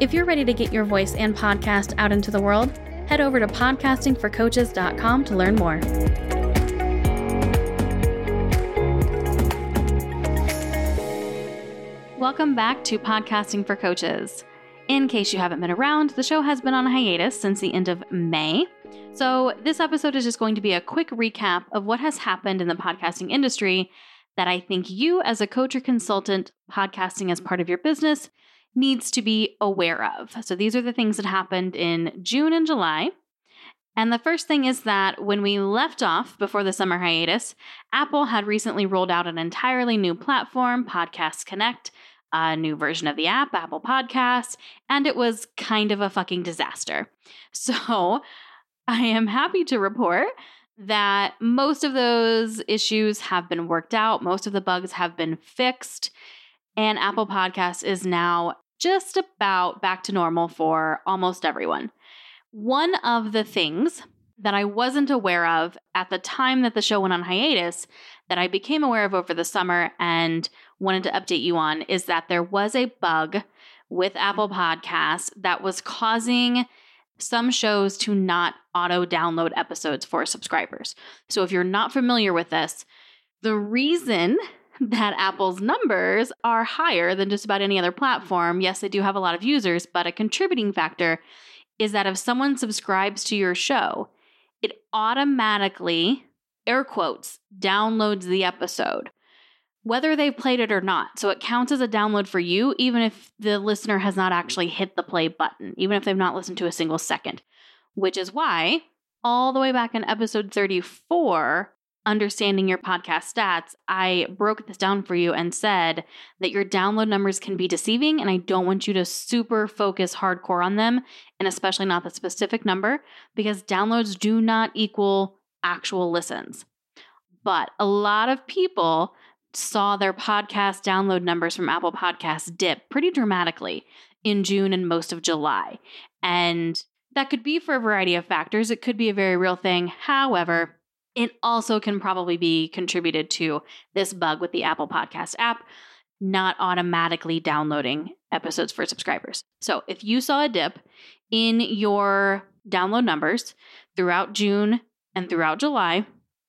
If you're ready to get your voice and podcast out into the world, head over to podcastingforcoaches.com to learn more. Welcome back to Podcasting for Coaches. In case you haven't been around, the show has been on hiatus since the end of May. So, this episode is just going to be a quick recap of what has happened in the podcasting industry that I think you, as a coach or consultant podcasting as part of your business, needs to be aware of. So these are the things that happened in June and July. And the first thing is that when we left off before the summer hiatus, Apple had recently rolled out an entirely new platform, Podcast Connect, a new version of the app, Apple Podcasts, and it was kind of a fucking disaster. So I am happy to report that most of those issues have been worked out, most of the bugs have been fixed, and Apple Podcasts is now just about back to normal for almost everyone. One of the things that I wasn't aware of at the time that the show went on hiatus that I became aware of over the summer and wanted to update you on is that there was a bug with Apple Podcasts that was causing some shows to not auto download episodes for subscribers. So if you're not familiar with this, the reason that Apple's numbers are higher than just about any other platform. Yes, they do have a lot of users, but a contributing factor is that if someone subscribes to your show, it automatically, air quotes, downloads the episode, whether they've played it or not. So it counts as a download for you, even if the listener has not actually hit the play button, even if they've not listened to a single second, which is why all the way back in episode 34, understanding your podcast stats, I broke this down for you and said that your download numbers can be deceiving, and I don't want you to super focus hardcore on them, and especially not the specific number, because downloads do not equal actual listens. But a lot of people saw their podcast download numbers from Apple Podcasts dip pretty dramatically in June and most of July. And that could be for a variety of factors. It could be a very real thing. However, it also can probably be contributed to this bug with the Apple Podcast app not automatically downloading episodes for subscribers. So if you saw a dip in your download numbers throughout June and throughout July,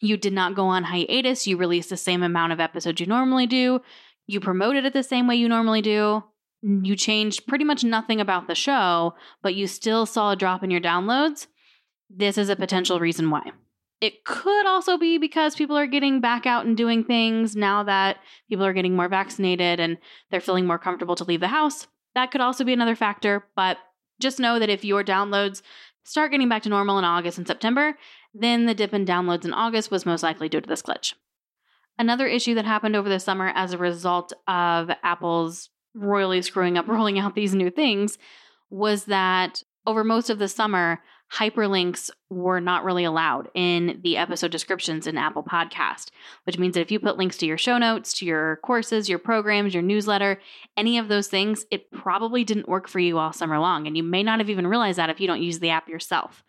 you did not go on hiatus, you released the same amount of episodes you normally do, you promoted it the same way you normally do, you changed pretty much nothing about the show, but you still saw a drop in your downloads, this is a potential reason why. It could also be because people are getting back out and doing things now that people are getting more vaccinated and they're feeling more comfortable to leave the house. That could also be another factor, but just know that if your downloads start getting back to normal in August and September, then the dip in downloads in August was most likely due to this glitch. Another issue that happened over the summer as a result of Apple's royally screwing up rolling out these new things was that over most of the summer, hyperlinks were not really allowed in the episode descriptions in Apple Podcast, which means that if you put links to your show notes, to your courses, your programs, your newsletter, any of those things, it probably didn't work for you all summer long. And you may not have even realized that if you don't use the app yourself.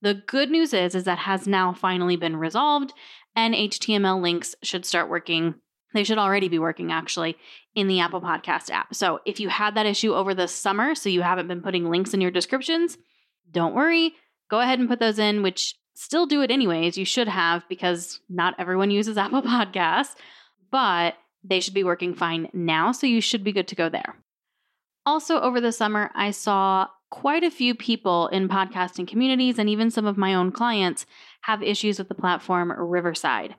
The good news is, is that has now finally been resolved and HTML links should start working. They should already be working actually in the Apple Podcast app. So if you had that issue over the summer, so you haven't been putting links in your descriptions, don't worry go ahead and put those in, which still do it anyways. You should have because not everyone uses Apple Podcasts, but they should be working fine now. So you should be good to go there. Also, over the summer, I saw quite a few people in podcasting communities and even some of my own clients have issues with the platform Riverside.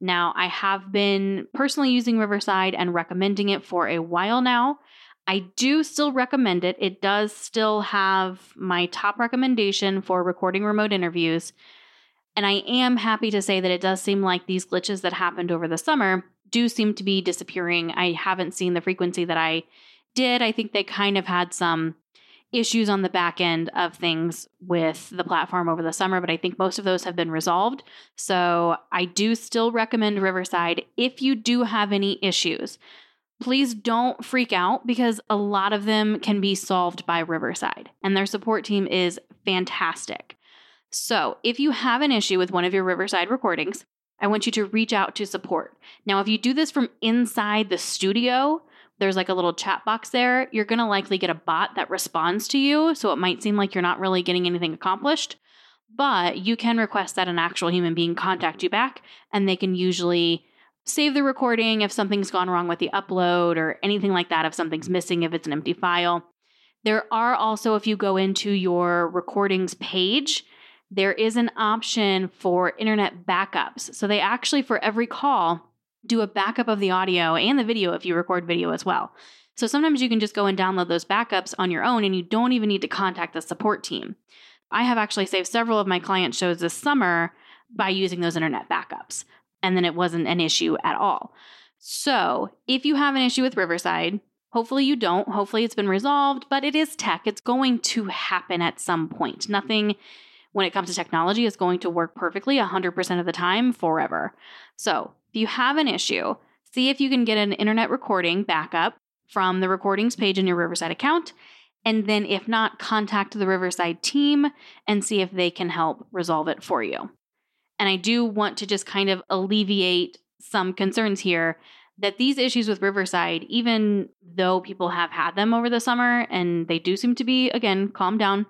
Now, I have been personally using Riverside and recommending it for a while now. I do still recommend it. It does still have my top recommendation for recording remote interviews. And I am happy to say that it does seem like these glitches that happened over the summer do seem to be disappearing. I haven't seen the frequency that I did. I think they kind of had some issues on the back end of things with the platform over the summer, but I think most of those have been resolved. So I do still recommend Riverside if you do have any issues. Please don't freak out because a lot of them can be solved by Riverside, and their support team is fantastic. So, if you have an issue with one of your Riverside recordings, I want you to reach out to support. Now, if you do this from inside the studio, there's like a little chat box there. You're going to likely get a bot that responds to you. So it might seem like you're not really getting anything accomplished, but you can request that an actual human being contact you back, and they can usually save the recording if something's gone wrong with the upload or anything like that, if something's missing, if it's an empty file. There are also, if you go into your recordings page, there is an option for internet backups. So they actually, for every call, do a backup of the audio and the video if you record video as well. So sometimes you can just go and download those backups on your own and you don't even need to contact the support team. I have actually saved several of my client shows this summer by using those internet backups, and then it wasn't an issue at all. So if you have an issue with Riverside, hopefully you don't. Hopefully it's been resolved, but it is tech. It's going to happen at some point. Nothing when it comes to technology is going to work perfectly 100% of the time forever. So, if you have an issue, see if you can get an internet recording backup from the recordings page in your Riverside account. And then, if not, contact the Riverside team and see if they can help resolve it for you. And I do want to just kind of alleviate some concerns here that these issues with Riverside, even though people have had them over the summer and they do seem to be, again, calm down,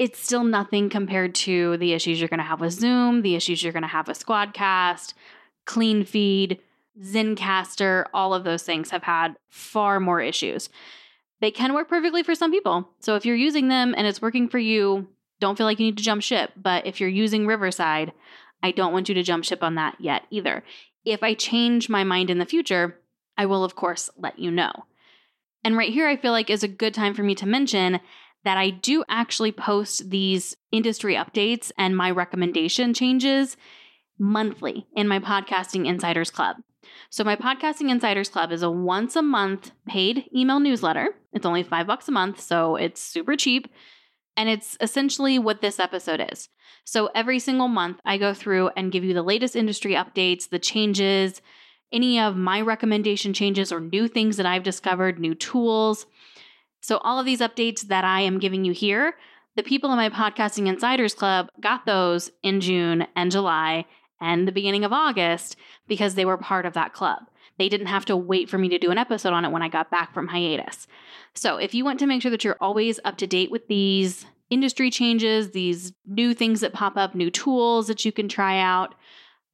it's still nothing compared to the issues you're going to have with Zoom, the issues you're going to have with Squadcast, Cleanfeed, Zencastr, all of those things have had far more issues. They can work perfectly for some people. So if you're using them and it's working for you, don't feel like you need to jump ship. But if you're using Riverside, I don't want you to jump ship on that yet either. If I change my mind in the future, I will, of course, let you know. And right here, I feel like is a good time for me to mention that I do actually post these industry updates and my recommendation changes monthly in my Podcasting Insiders Club. So, my Podcasting Insiders Club is a once a month paid email newsletter. It's only five bucks a month, so it's super cheap. And it's essentially what this episode is. So, every single month, I go through and give you the latest industry updates, the changes, any of my recommendation changes or new things that I've discovered, new tools. So, all of these updates that I am giving you here, the people in my Podcasting Insiders Club got those in June and July and the beginning of August because they were part of that club. They didn't have to wait for me to do an episode on it when I got back from hiatus. So, if you want to make sure that you're always up to date with these industry changes, these new things that pop up, new tools that you can try out,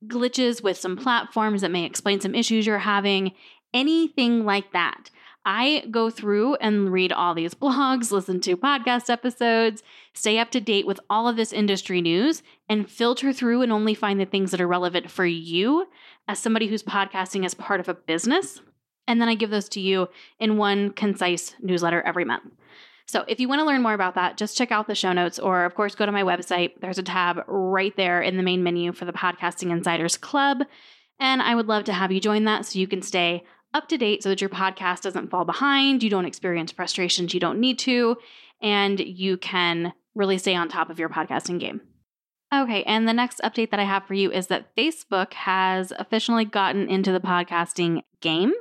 glitches with some platforms that may explain some issues you're having, anything like that, I go through and read all these blogs, listen to podcast episodes, stay up to date with all of this industry news, and filter through and only find the things that are relevant for you as somebody who's podcasting as part of a business. And then I give those to you in one concise newsletter every month. So if you want to learn more about that, just check out the show notes or, of course, go to my website. There's a tab right there in the main menu for the Podcasting Insiders Club. And I would love to have you join that so you can stay up to date so that your podcast doesn't fall behind, you don't experience frustrations you don't need to, and you can really stay on top of your podcasting game. Okay, and the next update that I have for you is that Facebook has officially gotten into the podcasting game.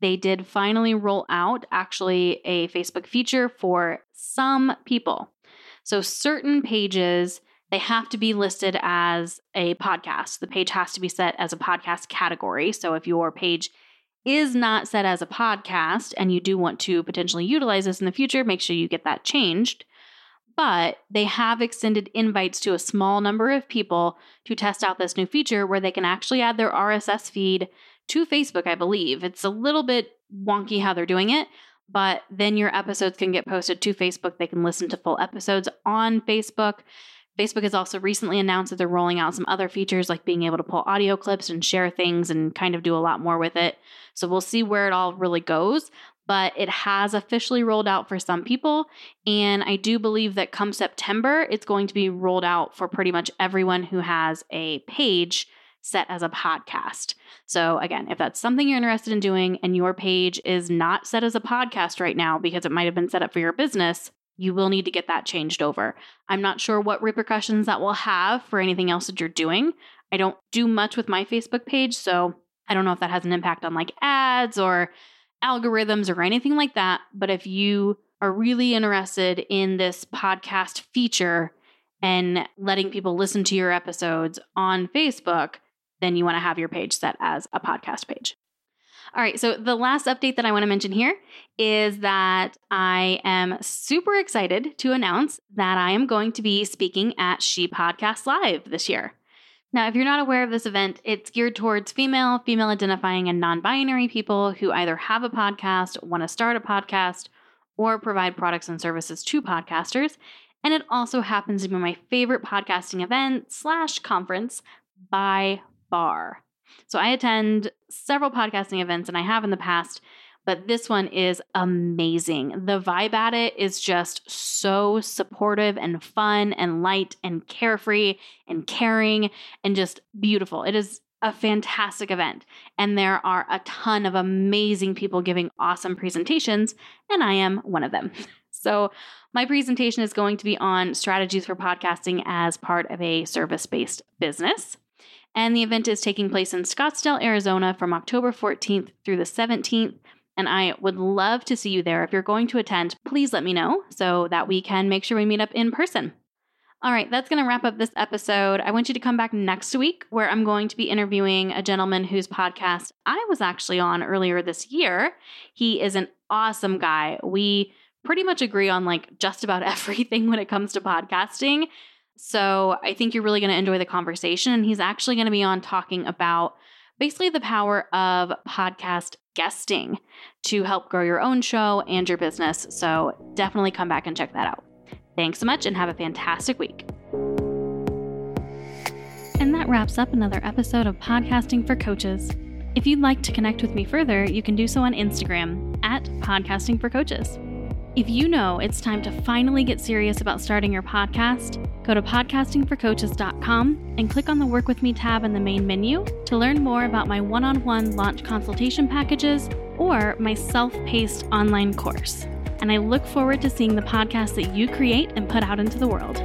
They did finally roll out actually a Facebook feature for some people. So, certain pages, they have to be listed as a podcast. The page has to be set as a podcast category. So, if your page is not set as a podcast and you do want to potentially utilize this in the future, make sure you get that changed. But they have extended invites to a small number of people to test out this new feature where they can actually add their RSS feed to Facebook, I believe. It's a little bit wonky how they're doing it, but then your episodes can get posted to Facebook. They can listen to full episodes on Facebook. Facebook has also recently announced that they're rolling out some other features like being able to pull audio clips and share things and kind of do a lot more with it. So we'll see where it all really goes. But it has officially rolled out for some people. And I do believe that come September, it's going to be rolled out for pretty much everyone who has a page set as a podcast. So, again, if that's something you're interested in doing and your page is not set as a podcast right now because it might have been set up for your business, you will need to get that changed over. I'm not sure what repercussions that will have for anything else that you're doing. I don't do much with my Facebook page, so I don't know if that has an impact on like ads or algorithms or anything like that. But if you are really interested in this podcast feature and letting people listen to your episodes on Facebook, then you want to have your page set as a podcast page. All right, so the last update that I want to mention here is that I am super excited to announce that I am going to be speaking at She Podcast Live this year. Now, if you're not aware of this event, it's geared towards female, female identifying, and non binary people who either have a podcast, want to start a podcast, or provide products and services to podcasters. And it also happens to be my favorite podcasting event slash conference by far. So I attend several podcasting events and I have in the past, but this one is amazing. The vibe at it is just so supportive and fun and light and carefree and caring and just beautiful. It is a fantastic event, and there are a ton of amazing people giving awesome presentations, and I am one of them. So, my presentation is going to be on strategies for podcasting as part of a service based business. And the event is taking place in Scottsdale, Arizona from October 14th through the 17th. And I would love to see you there. If you're going to attend, please let me know so that we can make sure we meet up in person. All right, that's going to wrap up this episode. I want you to come back next week where I'm going to be interviewing a gentleman whose podcast I was actually on earlier this year. He is an awesome guy. We pretty much agree on like just about everything when it comes to podcasting. So I think you're really going to enjoy the conversation. And he's actually going to be on talking about basically the power of podcast guesting to help grow your own show and your business. So definitely come back and check that out. Thanks so much and have a fantastic week. And that wraps up another episode of Podcasting for Coaches. If you'd like to connect with me further, you can do so on Instagram at Podcasting for Coaches. If you know it's time to finally get serious about starting your podcast, go to podcastingforcoaches.com and click on the Work With Me tab in the main menu to learn more about my one on one launch consultation packages or my self paced online course. And I look forward to seeing the podcast that you create and put out into the world.